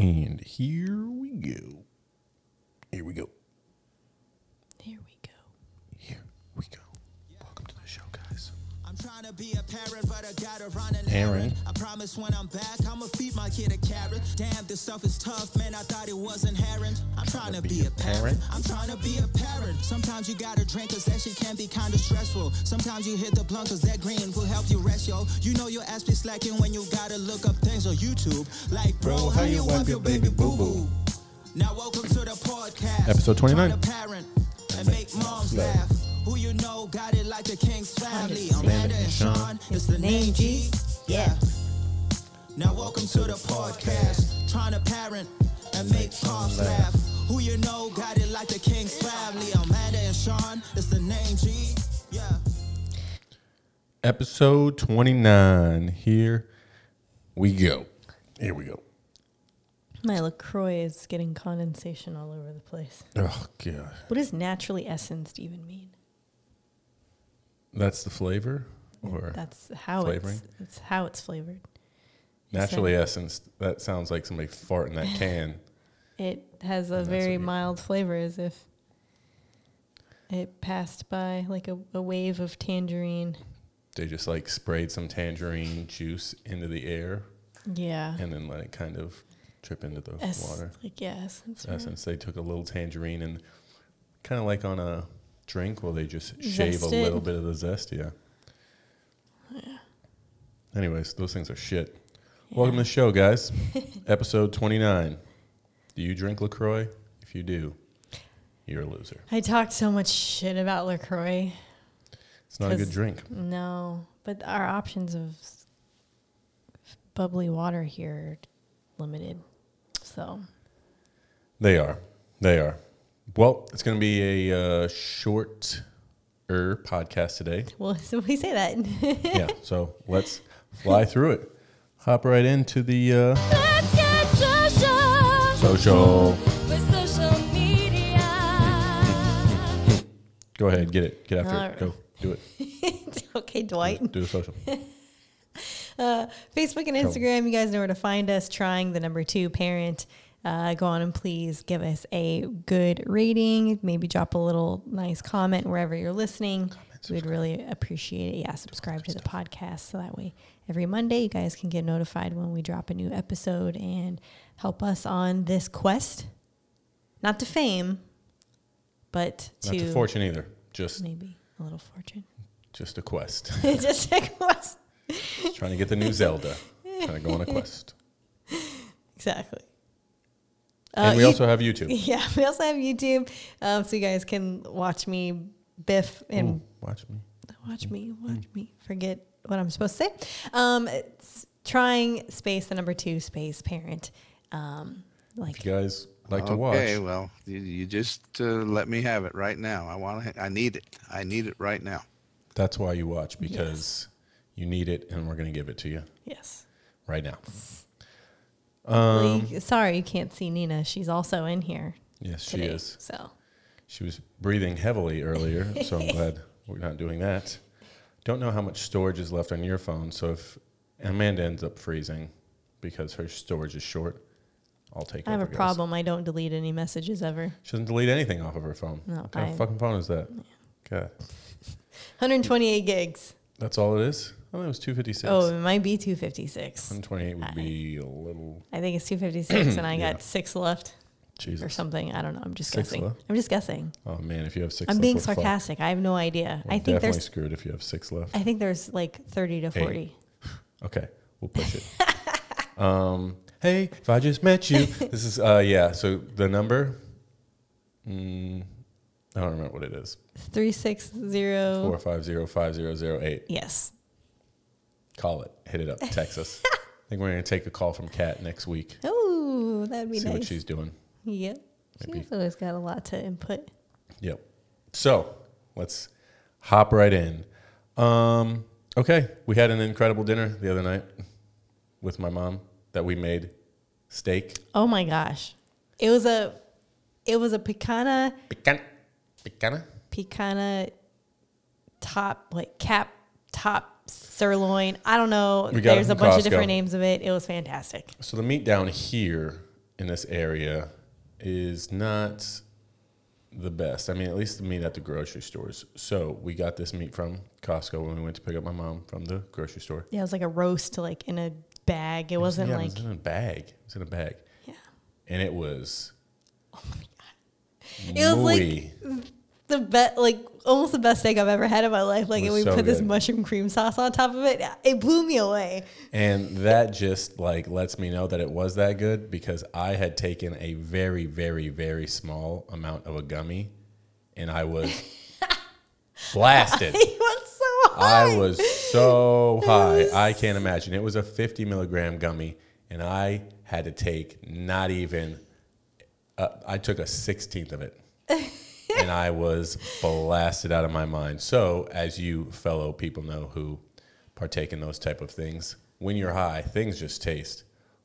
And here we go. Here we go. Here we go. Here we go. Welcome to the show, guys. To be a parent, but I gotta run an errand. I promise when I'm back, I'ma feed my kid a carrot. Damn, this stuff is tough, man. I thought it was inherent. I'm trying to be a parent. I'm trying to be a parent. Sometimes you gotta drink, cause that shit can be kinda stressful. Sometimes you hit the blunt, cause that green will help you rest, yo. You know your ass be slacking when you gotta look up things on YouTube. Like, bro, how, you wipe your baby boo boo? Now, welcome to the podcast. Episode 29. Parent and make moms laugh. Who you know got it like the King's family. Amanda and Sean, it's the name G. Yeah. Now welcome to the podcast. Trying to parent and make moms laugh. Who you know got it like the King's family. Amanda and Sean, it's the name G. Yeah. Episode 29. Here we go. Here we go. My LaCroix is getting condensation all over the place. Oh, God. What does naturally essenced even mean? That's the flavor? Or That's how flavoring? it's, it's how it's flavored. naturally essence? That sounds like somebody fart in that can. It has a very you- mild flavor as if it passed by like a, a wave of tangerine. They just like sprayed some tangerine juice into the air Yeah. and then let it kind of trip into the Es- water. Like, yeah, essence. right? Essence. They took a little tangerine and kind of like on a drink where they just shave a little bit of the zest. Yeah. yeah. Anyways, those things are shit. Welcome to the show, guys. Episode 29. Do you drink LaCroix? If you do, you're a loser. I talked so much shit about LaCroix. It's not a good drink. No, but our options of bubbly water here are limited. So, They are. They are. Well, it's going to be a uh, short podcast today. well, so we say that. yeah. So let's fly through it. Hop right into the uh, Let's get social social. with social media. Go ahead, get it. Get after All it. right. Go. Do it. okay, Dwight. Do a social. Uh, Facebook and Instagram, you guys know where to find us. Trying the number two parent. Uh, go on and please give us a good rating. Maybe drop a little nice comment wherever you're listening. We'd really appreciate it. Yeah, subscribe to the podcast so that way every Monday you guys can get notified when we drop a new episode and help us on this quest. Not to fame, but to, to fortune either. Just maybe a little fortune. just a quest. Just a quest. Just trying to get the new Zelda. Trying to go on a quest. Exactly. And Uh, we you- also have YouTube. Yeah, we also have YouTube, um, so you guys can watch me biff and Ooh, watch me. watch me, watch me. Forget what I'm supposed to say. Um, it's trying space the number two space parent. Um, like If you guys like to watch. okay, well, you, you just uh, let me have it right now. I want to. I need it. I need it right now. that's why you watch because you need it, and we're going to give it to you yes. right now. Well, Um, you- sorry, you can't see Nina. She's also in here Yes, she is. So She was breathing heavily earlier, so I'm glad we're not doing that. Don't know how much storage is left on your phone, so if Amanda ends up freezing because her storage is short, I'll take it. I have a guys. problem. I don't delete any messages ever. She doesn't delete anything off of her phone. No, what kind I- of fucking phone is that? God, 128 gigs. that's all it is. Oh, it was 256. Oh, it might be 256. 128 would be a little I think it's 256, and I Yeah. got six left. Jesus. or something. I don't know. I'm just Six guessing. left? I'm just guessing. Oh man, if you have 6 I'm being sarcastic. I have no idea. We're I think definitely there's screwed if you have six left. I think there's like 30 to 40. Okay, we'll push it. um, hey, if I just met you, this is uh yeah. So the number, mm, I don't remember what it is. 360 Four five zero five zero zero eight. Yes. Call it. Hit it up. Texas. I think we're gonna take a call from Kat next week. Oh, that'd be See nice. what she's doing. Yep. Maybe. She's always got a lot to input. Yep. So let's hop right in. Um, okay, we had an incredible dinner the other night with my mom that we made steak. Oh my gosh. It was a it was a picana Picana. Picana. picana top like cap top sirloin. I don't know. There's a bunch of different names of it. It was fantastic. So the meat down here in this area is not the best. I mean, at least the meat at the grocery stores. So we got this meat from Costco when we went to pick up my mom from the grocery store. Yeah, it was like a roast, like in a bag. It, wasn't yeah, like it was in a bag. It was in a bag, yeah. and it was. Oh my god! It was like- the best, like almost the best steak I've ever had in my life. Like, and we so put this mushroom cream sauce on top of it. It blew me away. And that just like lets me know that it was that good because I had taken a very, very, very small amount of a gummy and I was blasted. It was so high. I was so high. I can't imagine. It was a 50 milligram gummy and I had to take not even, uh, I took a 16th of it. and I was blasted out of my mind. So, as you fellow people know who partake in those type of things, when you're high, things just taste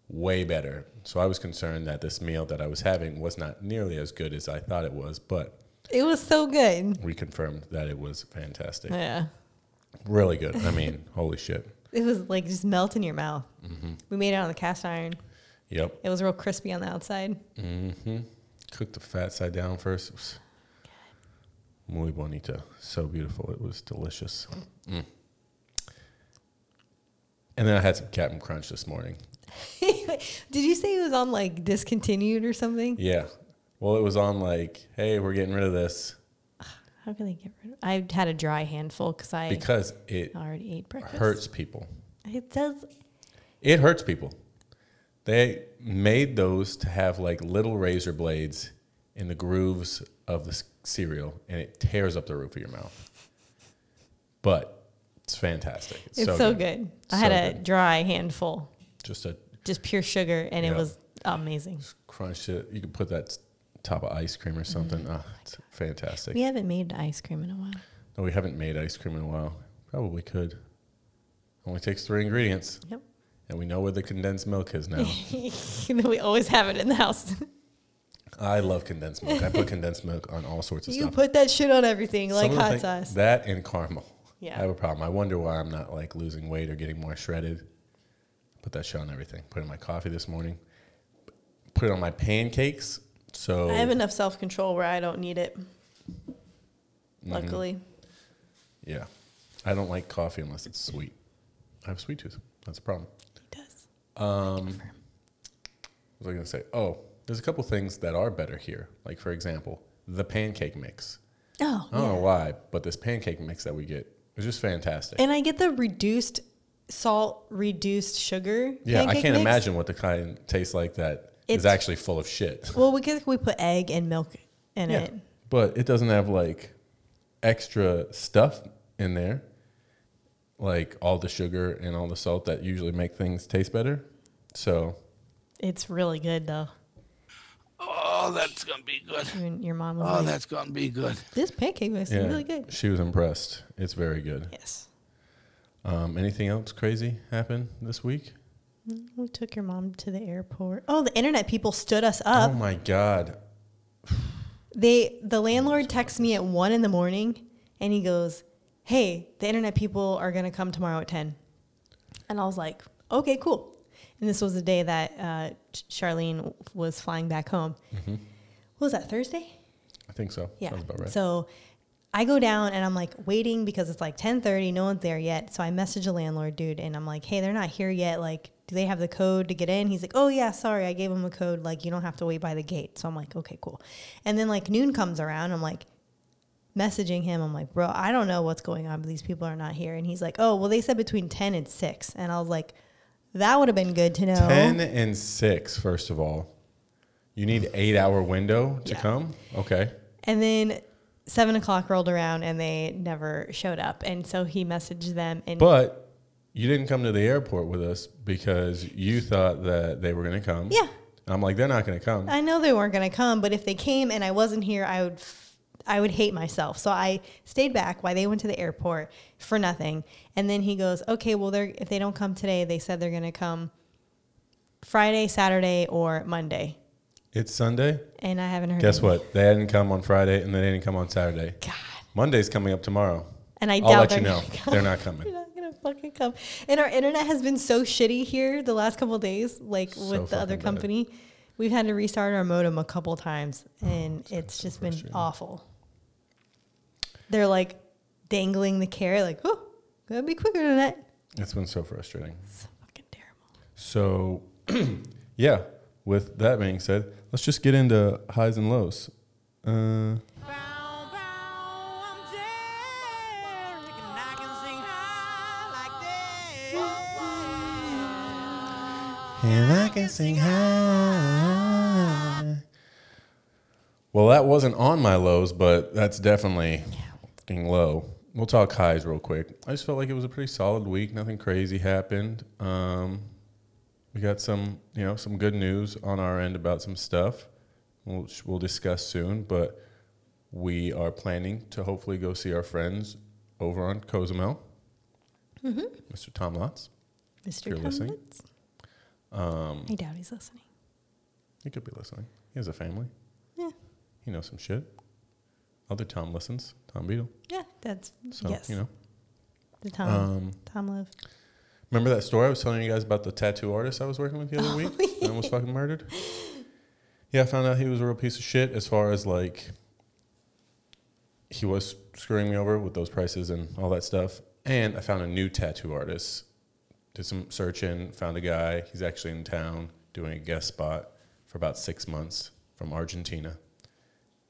way better. So I was concerned that this meal that I was having was not nearly as good as I thought it was, but It was so good. we confirmed that it was fantastic. Yeah. Really good. I mean, holy shit. It was like just melt in your mouth. Mm-hmm. We made it on the cast iron. Yep. It was real crispy on the outside. Mm-hmm. Cooked the fat side down first. It was muy bonita. So beautiful. It was delicious. Mm. And then I had some Captain Crunch this morning. Did you say it was on like discontinued or something? Yeah. Well, it was on like, hey, we're getting rid of this How can they get rid of I had a dry handful because I because it already ate breakfast. hurts people. It does. It hurts people. They made those to have like little razor blades in the grooves of the s- cereal, and it tears up the roof of your mouth. But it's fantastic. It's, It's so, good. good. I had a good. dry handful, Just a just pure sugar, and it was amazing. crunch it. You can put that top of ice cream or something. Ah, it's fantastic. We haven't made ice cream in a while. No, we haven't made ice cream in a while. Probably could. Only takes three ingredients, Yep. and we know where the condensed milk is now. we always have it in the house. I love condensed milk. I put condensed milk on all sorts of you stuff. put that shit on everything, like hot sauce. That and caramel. Yeah. I have a problem. I wonder why I'm not like losing weight or getting more shredded. Put that shit on everything. Put it in my coffee this morning. Put it on my pancakes. So I have enough self control where I don't need it. Mm-hmm. Luckily, yeah, I don't like coffee unless it's sweet. I have sweet tooth. That's a problem. he does. What was I going to say? Oh, there's a couple things that are better here. Like for example, the pancake mix. Oh, I don't know why, but this pancake mix that we get is just fantastic. And I get the reduced salt, reduced sugar. yeah, I can't mix. imagine what the kind tastes like that is It's- actually full of shit. Well, we could we put egg and milk in Yeah, it. but it doesn't have like extra stuff in there, like all the sugar and all the salt that usually make things taste better. So It's really good though. Oh, that's gonna be good. Your, your mom was Oh, like, that's gonna be good. "This pancake mix yeah, is really good." she was impressed. It's very good. Yes. Um, anything else crazy happen this week? We took your mom to the airport. Oh, the internet people stood us up. oh my god! They the landlord texts me at one in the morning and he goes, Hey, the internet people are gonna come tomorrow at ten. And I was like, Okay, cool. And this was the day that uh, Charlene was flying back home. What was that, Thursday? I think so. Yeah. Sounds about right. So I go down and I'm like waiting because it's like 10:30, no one's there yet. So I message the landlord dude and I'm like, "Hey, they're not here yet. Like, do they have the code to get in?" He's like, "Oh yeah, sorry, I gave them a code. Like, you don't have to wait by the gate." So I'm like, "Okay, cool." And then like noon comes around, I'm like messaging him. I'm like, "Bro, I don't know what's going on, but these people are not here." And he's like, "Oh, well, they said between 10 and 6." And I was like, "That would have been good to know." Ten and six. First of all, you need eight hour window to Yeah. come. Okay. And then seven o'clock rolled around and they never showed up. And so he messaged them and But you didn't come to the airport with us because you thought that they were going to come. Yeah. I'm like, they're not going to come. I know they weren't going to come, but if they came and I wasn't here, I would I would hate myself. So I stayed back while they went to the airport for nothing. And then he goes, "Okay, well they're if they don't come today, they said they're going to come Friday, Saturday, or Monday." It's Sunday. And I haven't heard. Guess any- what? They didn't come on Friday and they didn't come on Saturday. God. Monday's coming up tomorrow. And I I'll doubt let they're you know. They're not coming. They're not gonna fucking come. And our internet has been so shitty here the last couple of days, like So with the other fucking bad. company. We've had to restart our modem a couple times, oh, and it's so just been awful. They're like dangling the carrot, like, oh, gotta be quicker than that. It's been so frustrating. So fucking terrible. So, yeah, with that being said, let's just get into highs and lows. Uh, and I can sing high. Well, that wasn't on my lows, but that's definitely fucking low. We'll talk highs real quick. I just felt like it was a pretty solid week. Nothing crazy happened. Um, we got some, you know, some good news on our end about some stuff. We'll, we'll discuss soon, but we are planning to hopefully go see our friends over on Cozumel. Mr. Tom Lotz. Mr. you're listening. Um, I doubt he's listening. he could be listening. He has a family. Yeah. He knows some shit. Other Tom listens. Tom Beadle. Yeah, that's So, yes. you know. the Tom Um, Tom Love. Remember that story I was telling you guys about the tattoo artist I was working with the other week and almost fucking murdered? Yeah, I found out he was a real piece of shit as far as like he was screwing me over with those prices and all that stuff. And I found a new tattoo artist. Did some searching, found a guy. He's actually in town doing a guest spot for about six months from Argentina.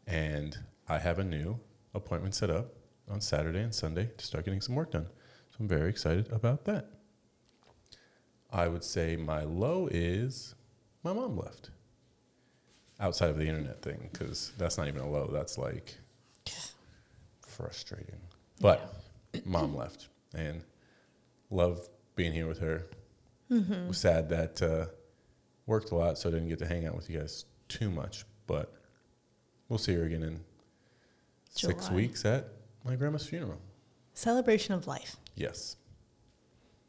And I have a new appointment set up on Saturday and Sunday to start getting some work done. So I'm very excited about that. I would say my low is my mom left. Outside of the internet thing, because that's not even a low. That's like frustrating. But mom left and love being here with her. Was sad that uh, worked a lot, so I didn't get to hang out with you guys too much. But we'll see her again in six weeks at my grandma's funeral. Celebration of life. Yes.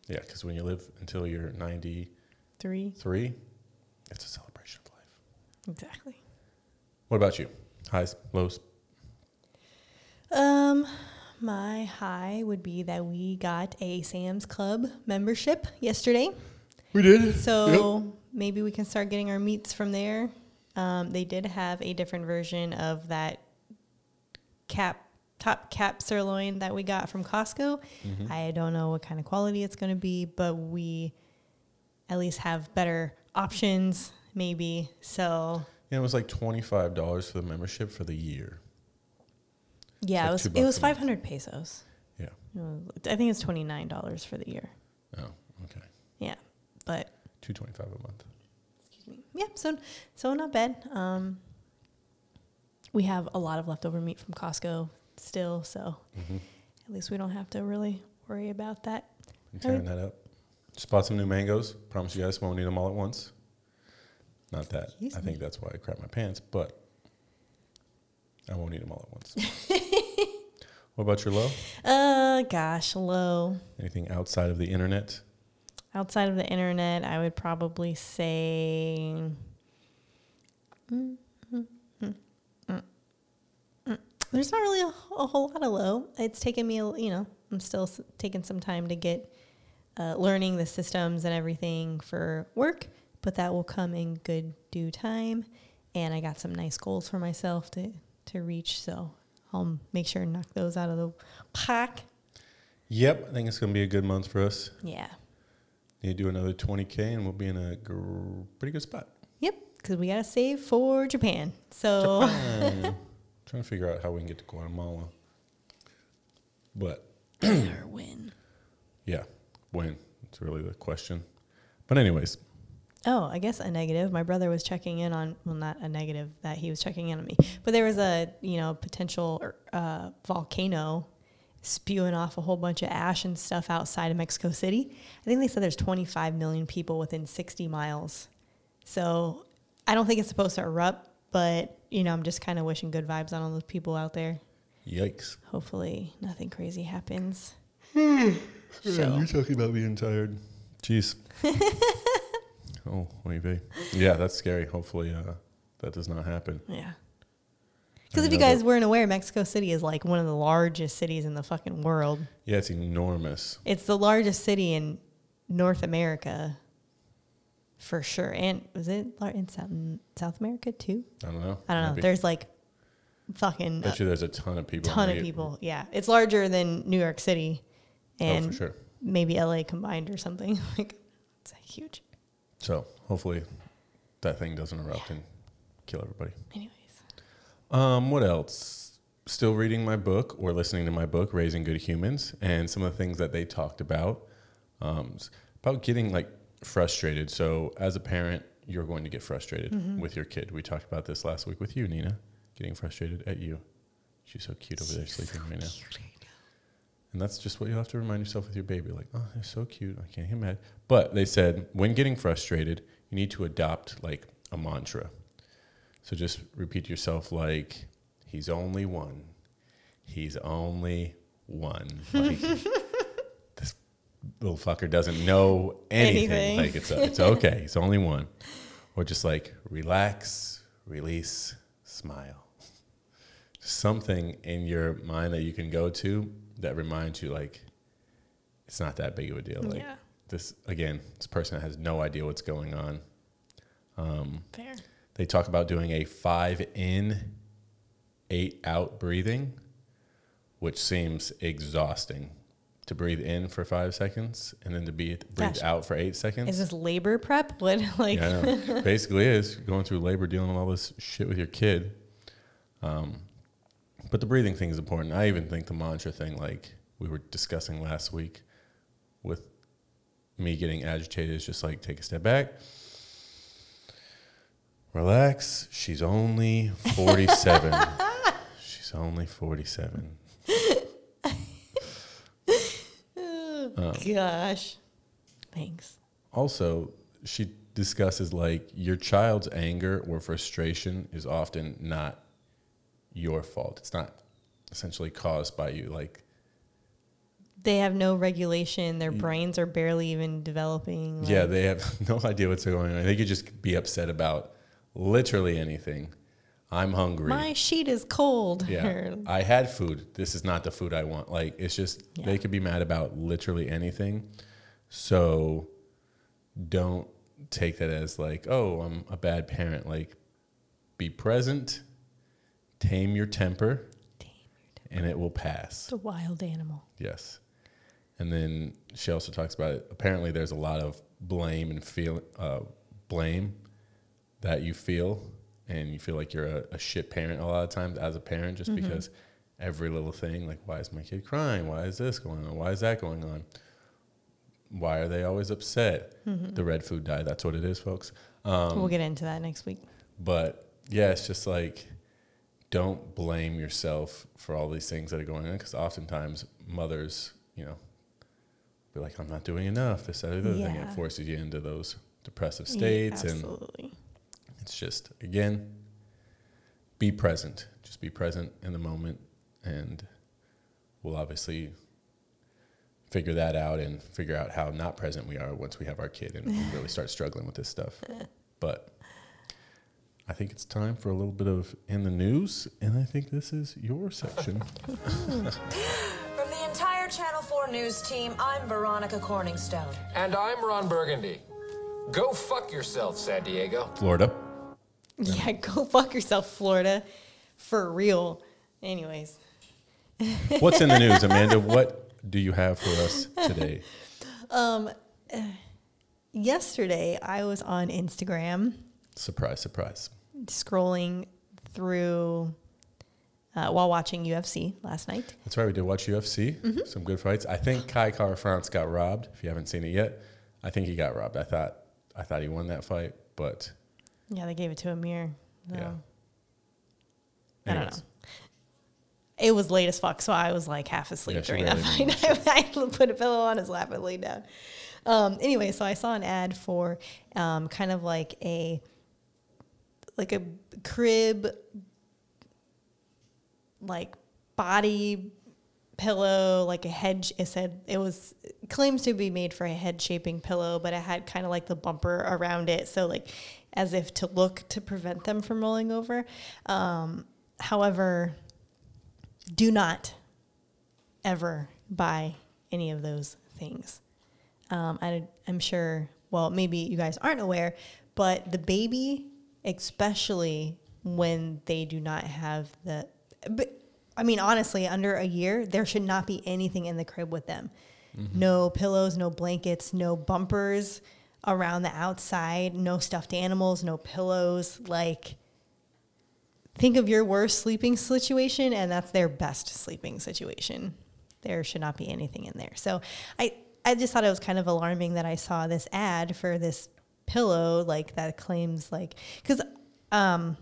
Yeah, because when you live until you're 93, Three. it's a celebration of life. Exactly. What about you? Highs, lows? Um, my high would be that we got a Sam's Club membership yesterday. We did. So maybe we can start getting our meats from there. Um, they did have a different version of that cap top cap sirloin that we got from Costco. I don't know what kind of quality it's going to be, but we at least have better options maybe. So Yeah, it was like $25 for the membership for the year. yeah, it was two it was five hundred pesos. Yeah. I think it's twenty nine dollars for the year. Oh, okay. Yeah, but 225 a month. excuse me. Yeah, so so not bad. Um, we have a lot of leftover meat from Costco still, so Mm-hmm. at least we don't have to really worry about that. I'm tearing that up. Just bought some new mangoes. Promise you guys won't eat them all at once. Not that. Excuse I think that's why I crap my pants, but I won't eat them all at once. what about your low? Uh, gosh, low. Anything outside of the internet? Outside of the internet, I would probably say. Mm, mm, mm. There's not really a, a whole lot of low. It's taken me, a- you know, I'm still taking some time to get uh, learning the systems and everything for work, but that will come in good due time. And I got some nice goals for myself to to reach, so I'll make sure to knock those out of the pack. Yep, I think it's going to be a good month for us. Yeah. Need to do another 20K and we'll be in a gr- pretty good spot. Yep, because we gotta save for Japan. So Japan. Trying to figure out how we can get to Guatemala. But or win. yeah, when? It's really the question. But, anyways, Oh, I guess a negative. My brother was checking in on well, not a negative that he was checking in on me, but there was a you know potential uh, volcano spewing off a whole bunch of ash and stuff outside of Mexico City. I think they said there's 25 million people within 60 miles. So I don't think it's supposed to erupt, but you know I'm just kind of wishing good vibes on all those people out there. yikes. Hopefully nothing crazy happens. Yeah, So- you're talking about being tired. Jeez. oh, maybe. Yeah, that's scary. Hopefully, uh, that does not happen. Yeah. Because if you guys weren't aware, Mexico City is like one of the largest cities in the fucking world. Yeah, it's enormous. It's the largest city in North America. For sure. And was it in South, South America too? I don't know. I don't know. Maybe. There's like fucking Bet you there's a ton of people. A ton of people. Yeah, it's larger than New York City, and oh, sure. maybe LA combined or something. like it's huge. So hopefully that thing doesn't erupt and kill everybody. Anyways, Um, what else? Still reading my book or listening to my book, Raising Good Humans, and some of the things that they talked about. Um, about getting like frustrated. So as a parent, you're going to get frustrated with your kid. We talked about this last week with you, Nina, getting frustrated at you. She's so cute over there sleeping right now. And that's just what you'll have to remind yourself with your baby. Like, oh, they're so cute. I can't get mad. But they said when getting frustrated, you need to adopt like a mantra. So just repeat to yourself like, he's only one. He's only one. Like, little fucker doesn't know anything. Anything. Like it's it's okay. It's only one. Or just like relax, release, smile. Something in your mind that you can go to that reminds you like it's not that big of a deal. Like Yeah. this again, this person has no idea what's going on. Um, fair. They talk about doing a five in, eight out breathing, which seems exhausting to breathe in for five seconds and then to be breathe out for eight seconds. Is this labor prep? What like yeah, basically is going through labor, dealing with all this shit with your kid. Um, but the breathing thing is important. I even think the mantra thing, like we were discussing last week, with me getting agitated, is just like take a step back. Relax. She's only 47. She's only 47. Um, Gosh. Thanks. Also, she discusses like your child's anger or frustration is often not your fault. It's not essentially caused by you. Like they have no regulation. Their brains are barely even developing. Like. Yeah, they have no idea what's going on. They could just be upset about literally anything. I'm hungry. my sheet is cold. yeah, I had food. This is not the food I want. Like, it's just Yeah. they could be mad about literally anything. So, don't take that as like, oh, I'm a bad parent. Like, be present, tame your temper, and it will pass. It's a wild animal. Yes. And then she also talks about it. Apparently, there's a lot of blame and feel uh, blame that you feel, and you feel like you're a, a shit parent a lot of times as a parent, just because every little thing, like why is my kid crying? Why is this going on? Why is that going on? Why are they always upset? The red food dye. That's what it is, folks. Um, we'll get into that next week. but yeah, it's just like don't blame yourself for all these things that are going on because oftentimes mothers, you know, be like, I'm not doing enough. This, that, or the other thing. Yeah. It forces you into those depressive Yeah, states. and absolutely. It's just, again, be present. Just be present in the moment. And we'll obviously figure that out and figure out how not present we are once we have our kid and we really start struggling with this stuff. But I think it's time for a little bit of in the news, and I think this is your section. From the entire Channel 4 news team, I'm Veronica Corningstone. And I'm Ron Burgundy. Go fuck yourself, San Diego. Florida. Yeah, go fuck yourself, Florida. For real. Anyways, What's in the news, Amanda? What do you have for us today? Um, yesterday I was on Instagram Surprise, surprise. scrolling through uh, while watching UFC last night. That's right. We did watch UFC. Mm-hmm. Some good fights. I think Kai Kara France got robbed. If you haven't seen it yet, I think he got robbed. I thought I thought he won that fight, but Yeah, they gave it to Amir. So. yeah. I don't Anyways, know. It was late as fuck, so I was like half asleep Yeah, she during that barely fight. I put a pillow on his lap and laid down. Um, anyway, so I saw an ad for um, kind of like a like a crib, like body pillow, like a head. It said it was claims to be made for a head shaping pillow, but it had kind of like the bumper around it, so like as if to look to prevent them from rolling over. Um, however, do not ever buy any of those things. Um, I, I'm sure well, maybe you guys aren't aware, but the baby, especially when they do not have the, but I mean, honestly, under a year, there should not be anything in the crib with them. No pillows, no blankets, no bumpers around the outside, no stuffed animals, no pillows. Like, think of your worst sleeping situation, and that's their best sleeping situation. There should not be anything in there. So, I I just thought it was kind of alarming that I saw this ad for this pillow like that claims like because um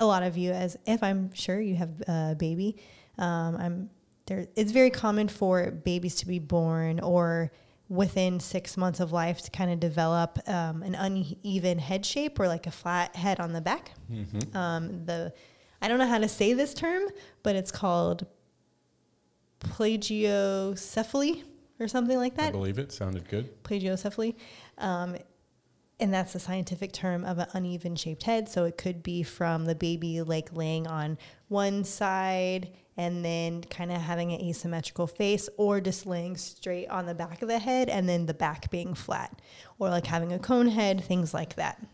a lot of you as if I'm sure you have a baby um I'm there it's very common for babies to be born or within six months of life to kind of develop um, an uneven head shape or like a flat head on the back um, the I don't know how to say this term but it's called plagiocephaly or something like that. I believe it sounded good. plagiocephaly. Um, and that's the scientific term of an uneven shaped head. So it could be from the baby like laying on one side and then kind of having an asymmetrical face, or just laying straight on the back of the head and then the back being flat, or like having a cone head, things like that.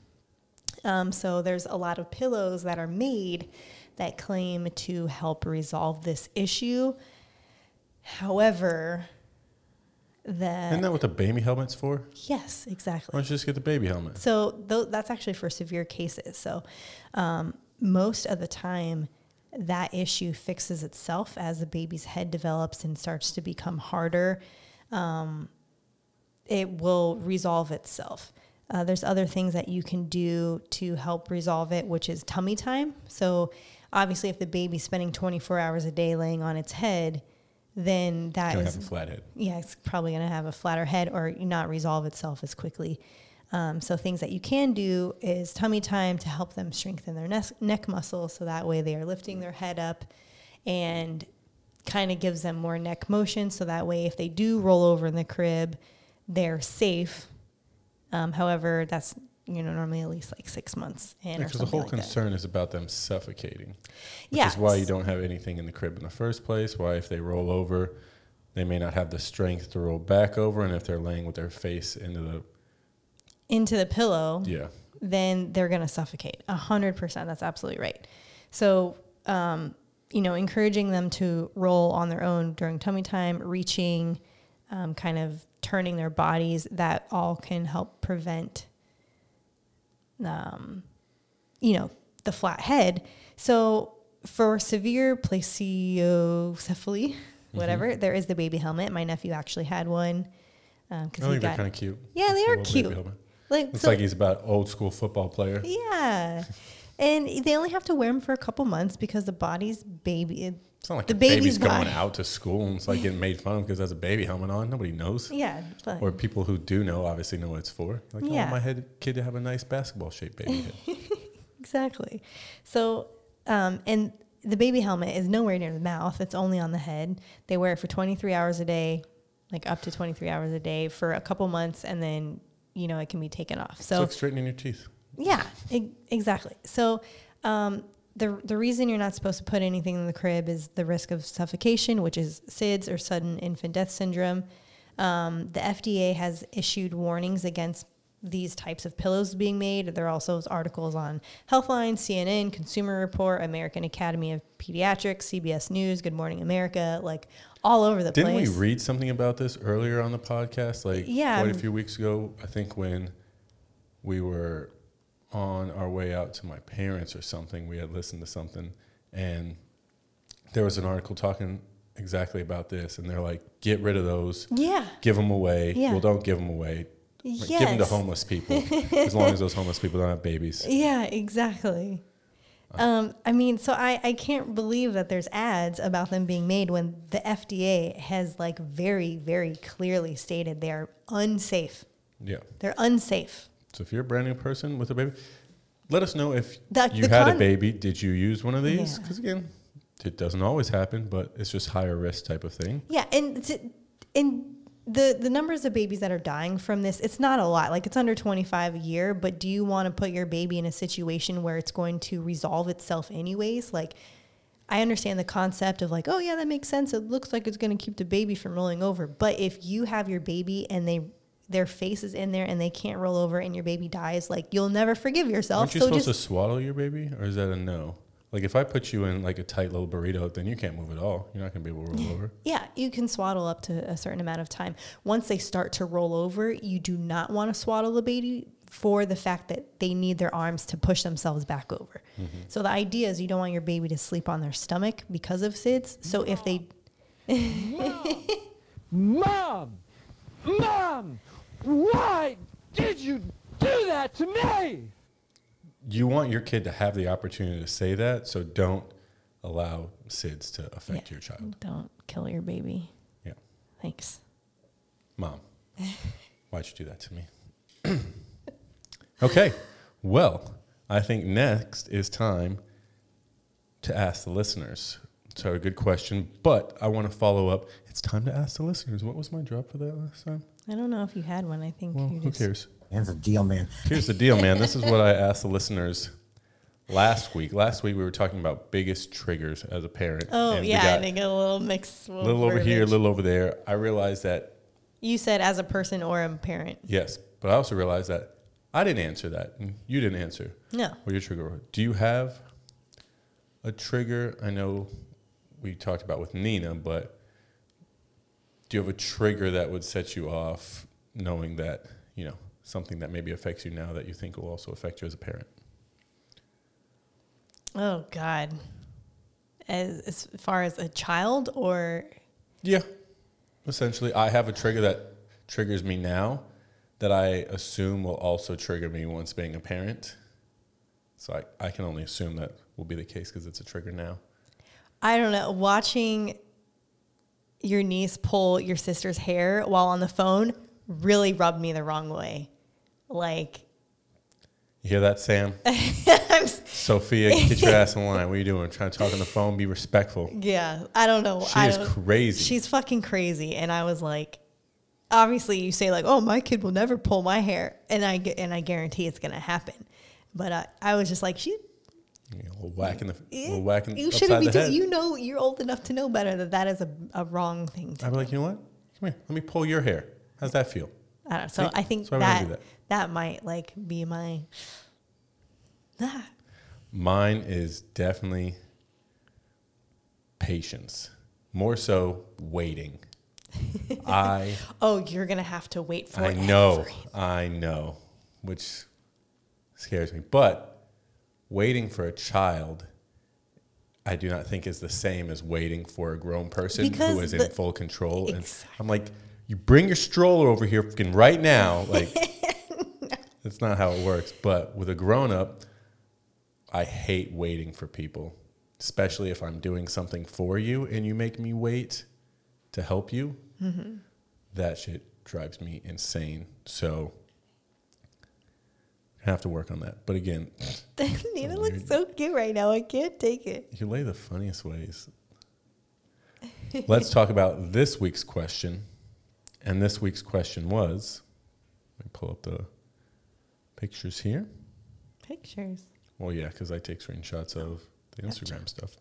Um, so there's a lot of pillows that are made that claim to help resolve this issue. However, the Isn't that what the baby helmet's for? yes, exactly. Why don't you just get the baby helmet? So tho- that's actually for severe cases. So um, most of the time, that issue fixes itself as the baby's head develops and starts to become harder. Um, it will resolve itself. Uh, there's other things that you can do to help resolve it, which is tummy time. So obviously, if the baby's spending 24 hours a day laying on its head, then that Gonna is have a flathead. yeah, it's probably going to have a flatter head or not resolve itself as quickly. Um, so things that you can do is tummy time to help them strengthen their neck, neck muscles, so that way they are lifting their head up, and kind of gives them more neck motion. So that way, if they do roll over in the crib, they're safe. Um, however, that's you know normally at least like six months Because the whole like concern is about them suffocating. Which Yeah, is why you don't have anything in the crib in the first place. Why, if they roll over, they may not have the strength to roll back over. And if they're laying with their face into the, into the pillow. yeah. then they're going to suffocate. A hundred percent. That's absolutely right. So, um, you know, encouraging them to roll on their own during tummy time, reaching, um, kind of turning their bodies, that all can help prevent, um, you know, the flat head. So for severe plagiocephaly, whatever, there is the baby helmet. My nephew actually had one. Um, I he think they're kind of cute. Yeah, they are cute. Like, Looks so- like he's about old school football player. yeah. And they only have to wear them for a couple months because the body's baby. it- It's not like the baby's, baby's going out to school and it's like getting made fun of because has a baby helmet on. Nobody knows. Yeah, but Or people who do know obviously know what it's for. Like, I want my head kid to have a nice basketball shaped baby head. exactly. So, um, and the baby helmet is nowhere near the mouth. It's only on the head. They wear it for 23 hours a day, like up to 23 hours a day for a couple months, and then you know it can be taken off. It's So like straightening your teeth. Yeah, e- exactly. So um, the the reason you're not supposed to put anything in the crib is the risk of suffocation, which is SIDS or sudden infant death syndrome. Um, the FDA has issued warnings against these types of pillows being made. There are also articles on Healthline, CNN, Consumer Report, American Academy of Pediatrics, CBS News, Good Morning America, like all over the place. Didn't we read something about this earlier on the podcast? Like Yeah. quite a few weeks ago, I think when we were on our way out to my parents or something, we had listened to something and there was an article talking exactly about this and they're like, get rid of those, yeah. give them away. Yeah. Well, don't give them away. Like, Give them to homeless people as long as those homeless people don't have babies. Yeah, exactly. Um, I mean, so I, I can't believe that there's ads about them being made when the FDA has like very, very clearly stated they are unsafe. Yeah. They're unsafe. So if you're a brand new person with a baby, let us know if The- you the had a baby. Did you use one of these? Yeah. Because again, it doesn't always happen, but it's just higher risk type of thing. Yeah, and it's- and the the numbers of babies that are dying from this, it's not a lot. Like it's under 25 a year, but do you want to put your baby in a situation where it's going to resolve itself anyways? Like I understand the concept of like, oh yeah, that makes sense. It looks like it's going to keep the baby from rolling over. But if you have your baby and they their face is in there and they can't roll over and your baby dies, like you'll never forgive yourself. Aren't you so supposed just to swallow your baby, or is that a no? Like if I put you in like a tight little burrito, then you can't move at all. You're not gonna be able to roll over. Yeah, you can swaddle up to a certain amount of time. Once they start to roll over, you do not want to swaddle the baby for the fact that they need their arms to push themselves back over. Mm-hmm. So the idea is you don't want your baby to sleep on their stomach because of SIDS. So if they Mom! Mom! Why did you do that to me? You want your kid to have the opportunity to say that, so don't allow SIDS to affect Yeah. your child. don't kill your baby. Yeah, Thanks. mom, why'd you do that to me? okay, well, I think next is time to ask the listeners. So a good question, but I want to follow up. It's time to ask the listeners. What was my drop for that last time? I don't know if you had one. I think Well, you who cares? Here's the deal, man. Here's the deal, man. This is what I asked the listeners last week. Last week we were talking about biggest triggers as a parent. Oh and we yeah, got and they get a little mixed. a little over here, a little over there. I realized that You said as a person or a parent. yes, but I also realized that I didn't answer that, and you didn't answer. No. What your trigger? was. Do you have a trigger? I know we talked about with Nina, but do you have a trigger that would set you off, knowing that you know something that maybe affects you now that you think will also affect you as a parent? Oh God. As as far as a child or Yeah. Essentially, I have a trigger that triggers me now that I assume will also trigger me once being a parent. So I, I can only assume that will be the case because it's a trigger now. I don't know, watching your niece pull your sister's hair while on the phone really rubbed me the wrong way. Like You hear that, Sam? I'm Sophia, get your ass in line. What are you doing? Trying to talk on the phone? Be respectful. yeah, I don't know. She I is crazy. She's fucking crazy and I was like obviously you say like, "Oh, my kid will never pull my hair." And I and I guarantee it's going to happen. But I, I was just like, "She You know, a little whack in the, a little whack in, you shouldn't be doing. You know, you're old enough to know better that that is a, a wrong thing. To I'd be like, you know what? Come here. Let me pull your hair. How's that feel? I don't know. So See? I think So that, that that. might like be my. Ah, Mine is definitely patience. More so waiting. I oh, you're gonna have to wait for. I know, I know, which scares me. But waiting for a child, I do not think is the same as waiting for a grown person Because who is the- in full control. And Exactly. I'm like, you bring your stroller over here fucking right now. Like, that's not how it works. But with a grown up, I hate waiting for people, especially if I'm doing something for you and you make me wait to help you. Mm-hmm. That shit drives me insane. So I have to work on that. But again, Nina looks so cute right now. I can't take it. you lay the funniest ways. Let's talk about this week's question. And this week's question was let me pull up the pictures here. Pictures. Well, yeah, because I take screenshots of the Instagram stuff.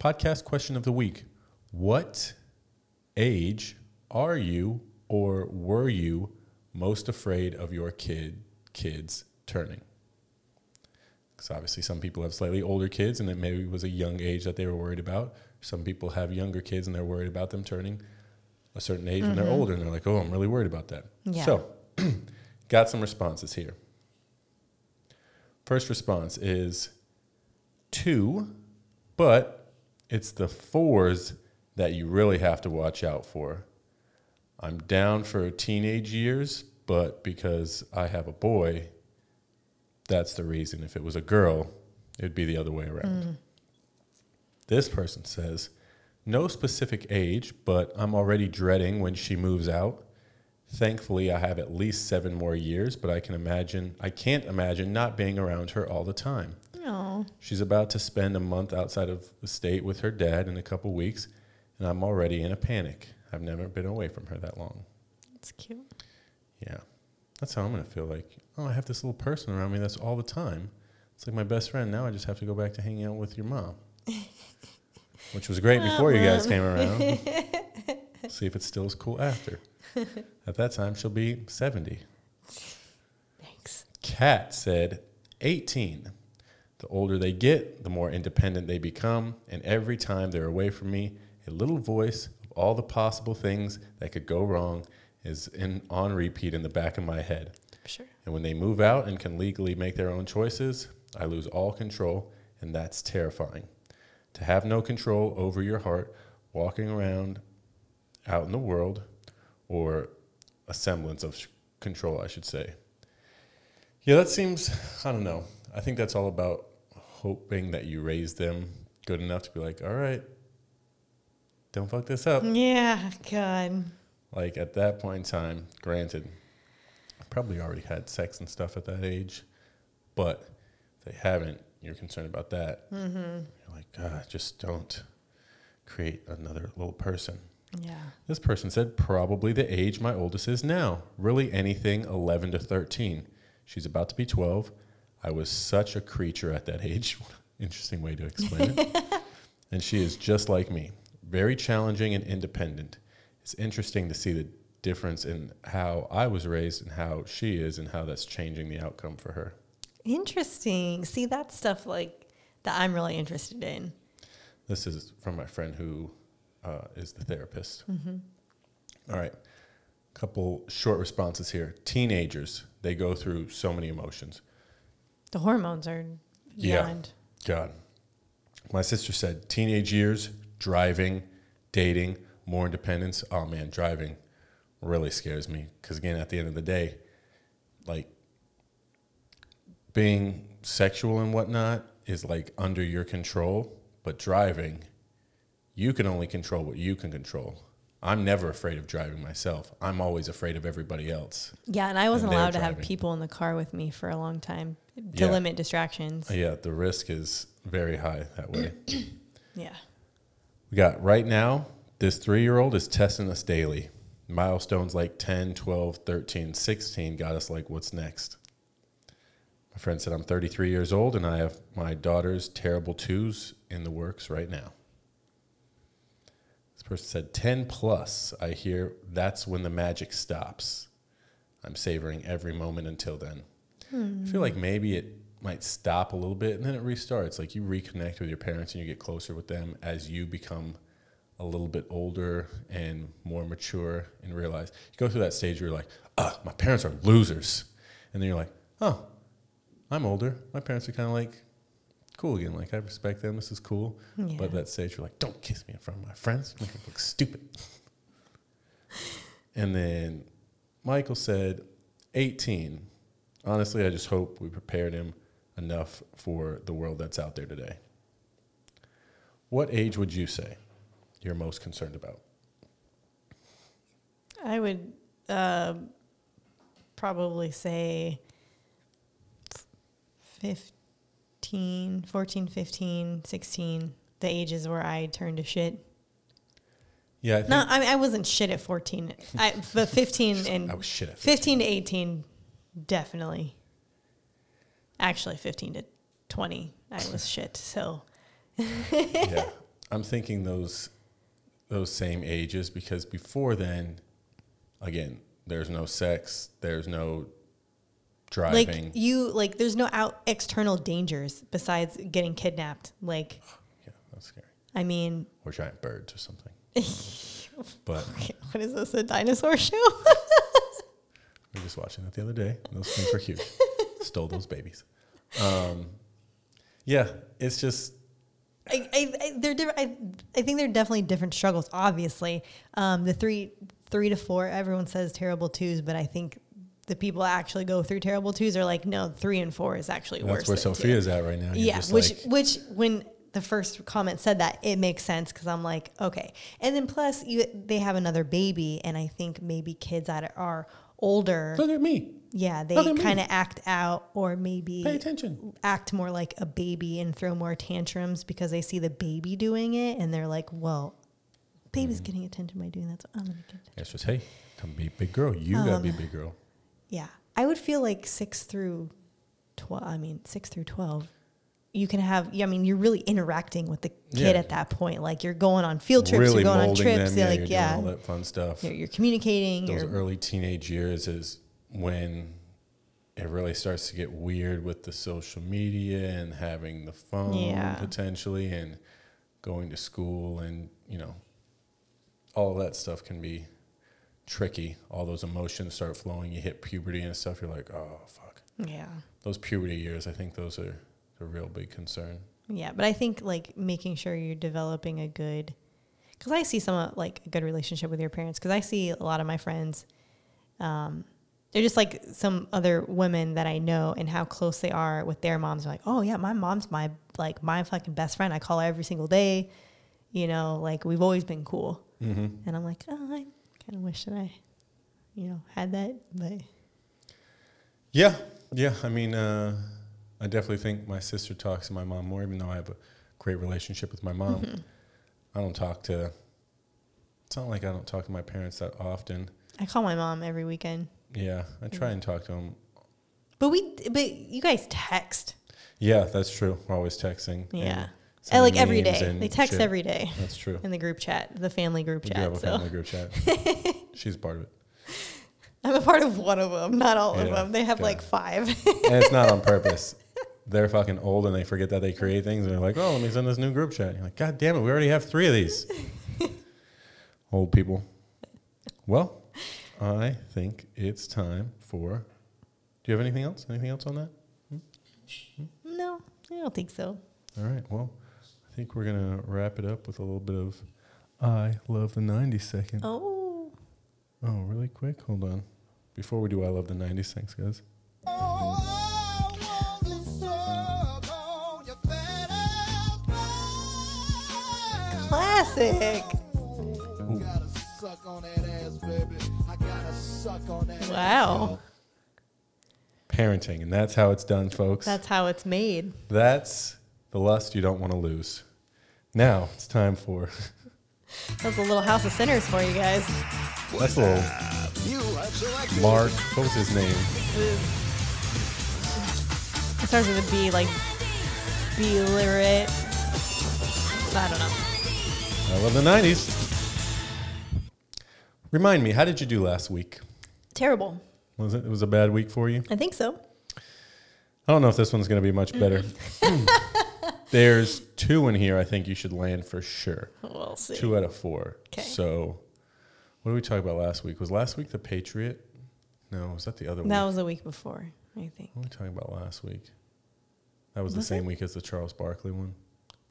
Podcast question of the week What age are you or were you most afraid of your kid kids turning? Because obviously, some people have slightly older kids, and it maybe was a young age that they were worried about. Some people have younger kids, and they're worried about them turning a certain age when they're mm-hmm. older, and they're like, "Oh, I'm really worried about that." Yeah. So, got some responses here. First response is two, but it's the fours that you really have to watch out for. I'm down for teenage years, but because I have a boy, that's the reason. If it was a girl, it'd be the other way around. Mm. This person says, no specific age, but I'm already dreading when she moves out. Thankfully, I have at least seven more years, but I can imagine, I can't imagine not being around her all the time. Oh, She's about to spend a month outside of the state with her dad in a couple weeks, and I'm already in a panic. I've never been away from her that long. that's cute. Yeah. That's how I'm going to feel like, oh, I have this little person around me that's all the time. It's like my best friend. Now I just have to go back to hanging out with your mom, which was great before you guys came around. See if it's still as cool after. At that time, she'll be 70. Thanks. Kat said 18. The older they get, the more independent they become. And every time they're away from me, a little voice of all the possible things that could go wrong is in, on repeat in the back of my head. Sure. And when they move out and can legally make their own choices, I lose all control, and that's terrifying. To have no control over your heart, walking around out in the world, or a semblance of sh- control, I should say. Yeah, that seems, I don't know. I think that's all about hoping that you raise them good enough to be like, all right, don't fuck this up. Yeah, God. Like at that point in time, granted, probably already had sex and stuff at that age, but if they haven't, you're concerned about that. Mm-hmm. Like, God, just don't create another little person. Yeah. This person said probably the age my oldest is now. Really anything 11 to 13. She's about to be 12. I was such a creature at that age. Interesting way to explain it. and she is just like me, very challenging and independent. It's interesting to see the difference in how I was raised and how she is and how that's changing the outcome for her. Interesting. See, that stuff like that I'm really interested in. This is from my friend who uh, is the therapist. All right. Couple short responses here. Teenagers, they go through so many emotions. The hormones are Yeah. God. My sister said teenage years, driving, dating, more independence. Oh man, driving really scares me because again, at the end of the day, like being sexual and whatnot is like under your control, but driving, you can only control what you can control. I'm never afraid of driving myself. I'm always afraid of everybody else. Yeah, and I wasn't they're allowed to have people in the car with me for a long time to Yeah. limit distractions. Yeah, the risk is very high that way. Yeah. We got right now, this three year old is testing us daily. Milestones like 10, 12, 13, 16 got us like, what's next? My friend said, I'm 33 years old and I have my daughter's terrible twos in the works right now. This person said, 10 plus. I hear that's when the magic stops. I'm savoring every moment until then. I feel like maybe it might stop a little bit and then it restarts. Like you reconnect with your parents and you get closer with them as you become a little bit older and more mature and realize you go through that stage where you're like, ah, my parents are losers. And then you're like, oh, I'm older. My parents are kind of like cool again. Like I respect them. This is cool. Yeah. But that stage, you're like, don't kiss me in front of my friends. Make me look stupid. and then Michael said, 18. Honestly, I just hope we prepared him enough for the world that's out there today. What age would you say you're most concerned about? I would uh, probably say 15, 14, 15, 16, the ages where I turned to shit. Yeah, I think No, I mean, I wasn't shit at 14, I, but 15 and I was shit at 15 to 18, definitely. Actually, 15 to 20, I was shit. So, yeah. I'm thinking those those same ages because before then, again, there's no sex, there's no driving. like, you, like, there's no out external dangers besides getting kidnapped. Like, yeah, that's scary. I mean, Or giant birds or something. but what is this, a dinosaur show? we were just watching that the other day. Those things were huge. Stole those babies. Um, yeah, it's just I, I, I, they're different. I, I think they're definitely different struggles. Obviously, um, the three three to four, everyone says terrible twos, but I think the people actually go through terrible twos are like, no, three and four is actually that's worse. where than two. At right now. You're Yeah, which like, which when the first comment said that, it makes sense because I'm like, okay, and then plus you they have another baby, and I think maybe kids that are older, look at me. yeah, they look at me. kind of act out or maybe Pay attention. act more like a baby and throw more tantrums because they see the baby doing it and they're like, well, baby's Mm. getting attention by doing that, so I'm gonna get attention. It's just hey, come be a big girl. You gotta Um, be a big girl. Yeah, I would feel like six through twelve. I mean, six through twelve. you can have. I mean, you're really interacting with the kid Yeah. at that point. Like you're going on field trips, really you're going on trips. them. Yeah, like yeah, doing all that fun stuff. you're, you're communicating. Those You're, early teenage years is when it really starts to get weird with the social media and having the phone Yeah. potentially and going to school and you know all that stuff can be tricky all those emotions start flowing you hit puberty and stuff you're like oh fuck yeah. those puberty years i think those are a real big concern Yeah, but I think like making sure you're developing a good, because I see some like a good relationship with your parents. Because I see a lot of my friends, um, they're just like some other women that I know and how close they are with their moms. They're like, oh yeah, my mom's my like my fucking best friend. I call her every single day. You know, like we've always been cool. mm-hmm. And I'm like, oh, I kind of wish that I, you know, had that. But Yeah, yeah. I mean, uh, I definitely think my sister talks to my mom more, even though I have a great relationship with my mom. Mm-hmm. I don't talk to. It's not like I don't talk to my parents that often. I call my mom every weekend. Yeah, I try and talk to them. But we, but you guys text. Yeah, that's true. We're always texting. Yeah. And like every day, and They text shit. every day That's true. in the group chat, the family group We do chat. have a So family group chat. She's part of it, I'm a part of one of them, not all of them. They have yeah. like five. and it's not on purpose. They're fucking old and they forget that they create things. And they're like, "Oh, let me send this new group chat." You're like, "God damn it, we already have three of these." old people. Well, I think it's time for. Do you have anything else? Anything else on that? Hmm? Hmm? no, I don't think so. All right. Well, I think we're gonna wrap it up with a little bit of "I love the '90s" second. Oh, Oh, really quick? Hold on. Before we do I love the 90s, thanks, guys. classic. Wow. Parenting, and that's how it's done, folks. That's how it's made. That's the lust you don't want to lose. Now it's time for That was a little house of sinners for you guys. that's a little Mark. What was his name? It starts with a B, like B literate. I don't know. I love the 90s. Remind me, how did you do last week? Terrible. Was it? It was a bad week for you. I think so. I don't know if this one's going to be much better. There's two in here. I think you should land for sure. We'll see. Two out of four. 'Kay. So, what did we talk about last week? Was last week the Patriot? No, was that the other week? That was a week before, I think. What were we talking about last week? That was, the same it? week as the Charles Barkley one.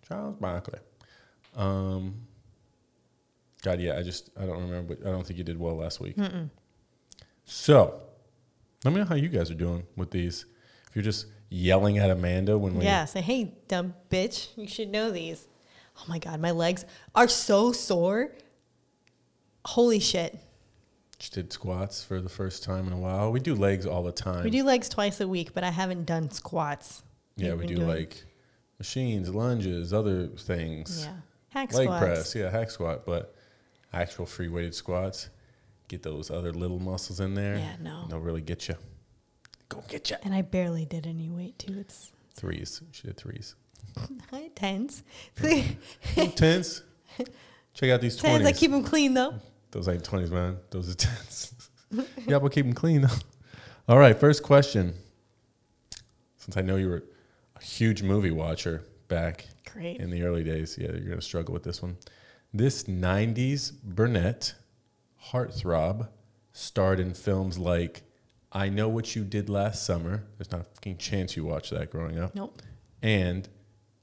Charles Barkley. Um, God, yeah, I just I don't remember. But I don't think you did well last week. So, let me know how you guys are doing with these. If you're just yelling at Amanda when we Yeah, say, hey, dumb bitch, you should know these. Oh my God, my legs are so sore. Holy shit. just did squats for the first time in a while. We do legs all the time. We do legs twice a week, but I haven't done squats. Yeah, We've we do doing- like machines, lunges, other things. Yeah. Hack leg squats. press, yeah, hack squat, but actual free weighted squats, get those other little muscles in there. Yeah, no. and they'll really get you. Go get you. And I barely did any weight too. It's Threes, she did threes. high tens. Tens. Check out these tens. I keep them clean though. Those ain't twenties, man. Those are tens. yeah, but keep them clean though. All right, first question. Since I know you were a huge movie watcher back Great. in the early days, yeah, you're gonna struggle with this one. This '90s brunette heartthrob starred in films like "I Know What You Did Last Summer." There's not a fucking chance you watched that growing up. Nope. And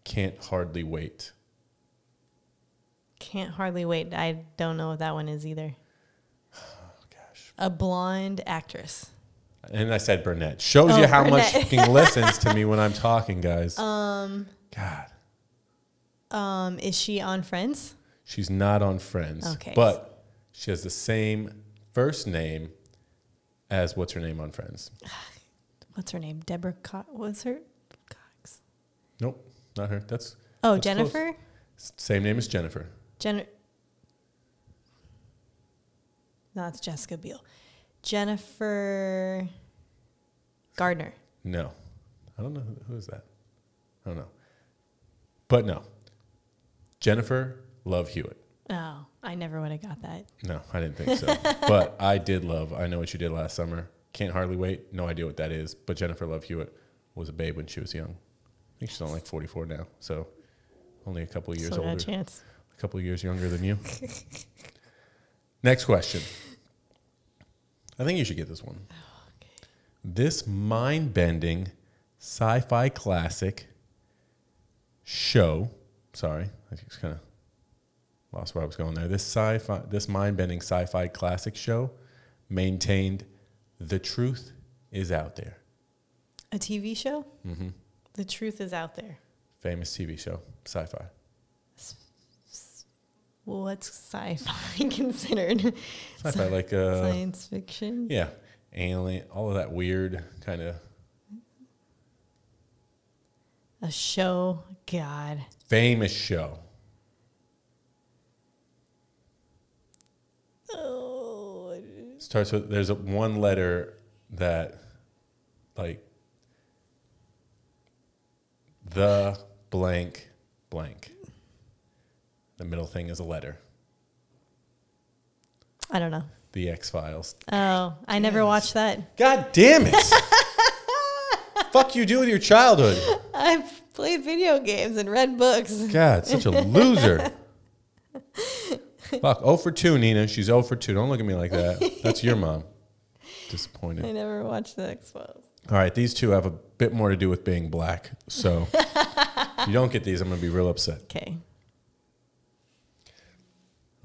"Can't Hardly Wait." Can't hardly wait. I don't know what that one is either. Gosh. A blonde actress. And I said brunette. Shows Oh, you how much brunette. fucking listens to me when I'm talking, guys. Um, God. um, is she on Friends? She's not on Friends. Okay. But she has the same first name as what's her name on Friends. What's her name? Deborah. Co- what's her? Cox. Nope, not her. That's Oh, that's. Jennifer. S- Same name as Jennifer. Jen. No, it's Jessica Biel. Jennifer Gardner. No. I don't know who, who is that. I don't know. But no. Jennifer Love Hewitt. Oh, I never would have got that. No, I didn't think so. but I did love I Know What You Did Last Summer. Can't Hardly Wait. No idea what that is. But Jennifer Love Hewitt was a babe when she was young. I think she's only like 44 now. So only a couple of years Still older. a chance. A couple of years younger than you. Next question. I think you should get this one. Oh, this mind bending sci fi classic show. Sorry, I just kind of lost where I was going there. This sci fi, this mind bending sci fi classic show maintained the truth is out there. A TV show? Mm-hmm. The truth is out there. Famous TV show, sci fi. Well, what's sci-fi considered? Sci fi, like, uh, Science fiction. yeah, alien, all of that weird kind of A show. God. famous show. Oh, starts with there's a one letter that like the blank blank. The middle thing is a letter. I don't know. the x files. Oh, I never watched that. god damn it! Fuck you do with your childhood. I've played video games and read books. god such a loser fuck 0 for 2 nina she's 0 for 2 don't look at me like that that's your mom disappointed I never watched the X Files. All right, these two have a bit more to do with being black. So if you don't get these, I'm going to be real upset. Okay.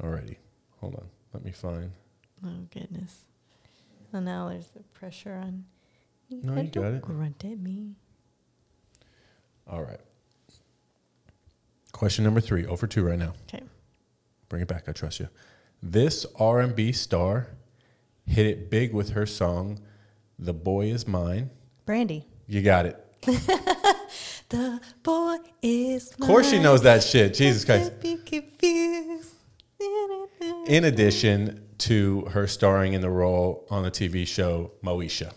Alrighty. Hold on. Let me find. Oh goodness. So now there's the pressure on. me. No, you got don't it. Grunt at me. All right. Question number three. 0 for 2 right now. Okay. Bring it back. I trust you. This R&B star hit it big with her song, The Boy Is Mine. Brandy. You got it. The boy is. Of course she knows that shit. Jesus Christ. Be confused. In addition to her starring in the role on the TV show Moesha.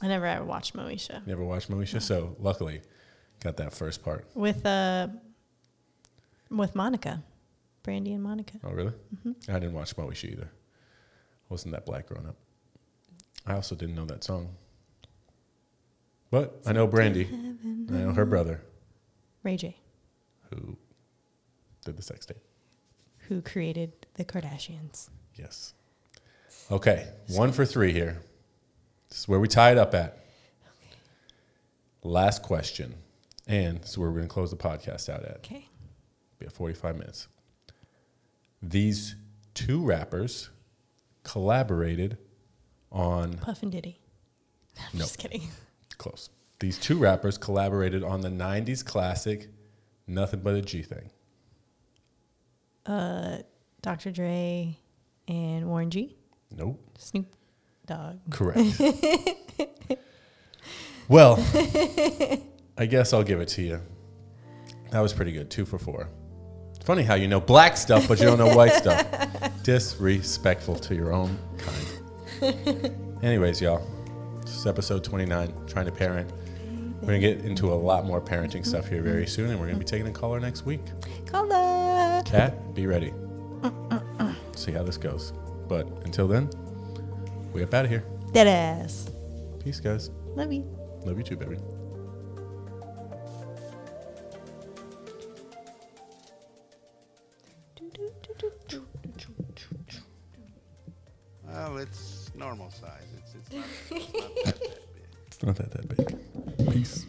I never ever watched Moesha. Never watched Moesha, so luckily got that first part. With uh, with Monica, Brandy and Monica. Oh, really? Mm-hmm. I didn't watch Moesha either. I wasn't that black growing up. I also didn't know that song. But I know Brandy. I know her brother Ray J, who did the sex tape. who created the Kardashians. Yes. Okay, one for three here. This is where we tie it up at. Okay. Last question. And this is where we're going to close the podcast out at. Okay. Be at 45 minutes. These two rappers collaborated on Puff and Diddy. I'm No. just kidding. close. These two rappers collaborated on the 90s classic Nothing But a G Thing. Uh, Dr. Dre and Warren G. Nope. Snoop Dogg. Correct. well, I guess I'll give it to you. That was pretty good. Two for four. Funny how you know black stuff, but you don't know white stuff. Disrespectful to your own kind. Anyways, y'all, this is episode 29, Trying to Parent. We're going to get into a lot more parenting stuff here very soon, and we're going to be taking a caller next week. Caller. Cat, be ready. See how this goes. But until then, we up out of here. Dead ass. Peace, guys. Love you. Love you too, baby. Well, it's normal size. It's, it's, not, it's not that, that big. It's not that that big. Peace.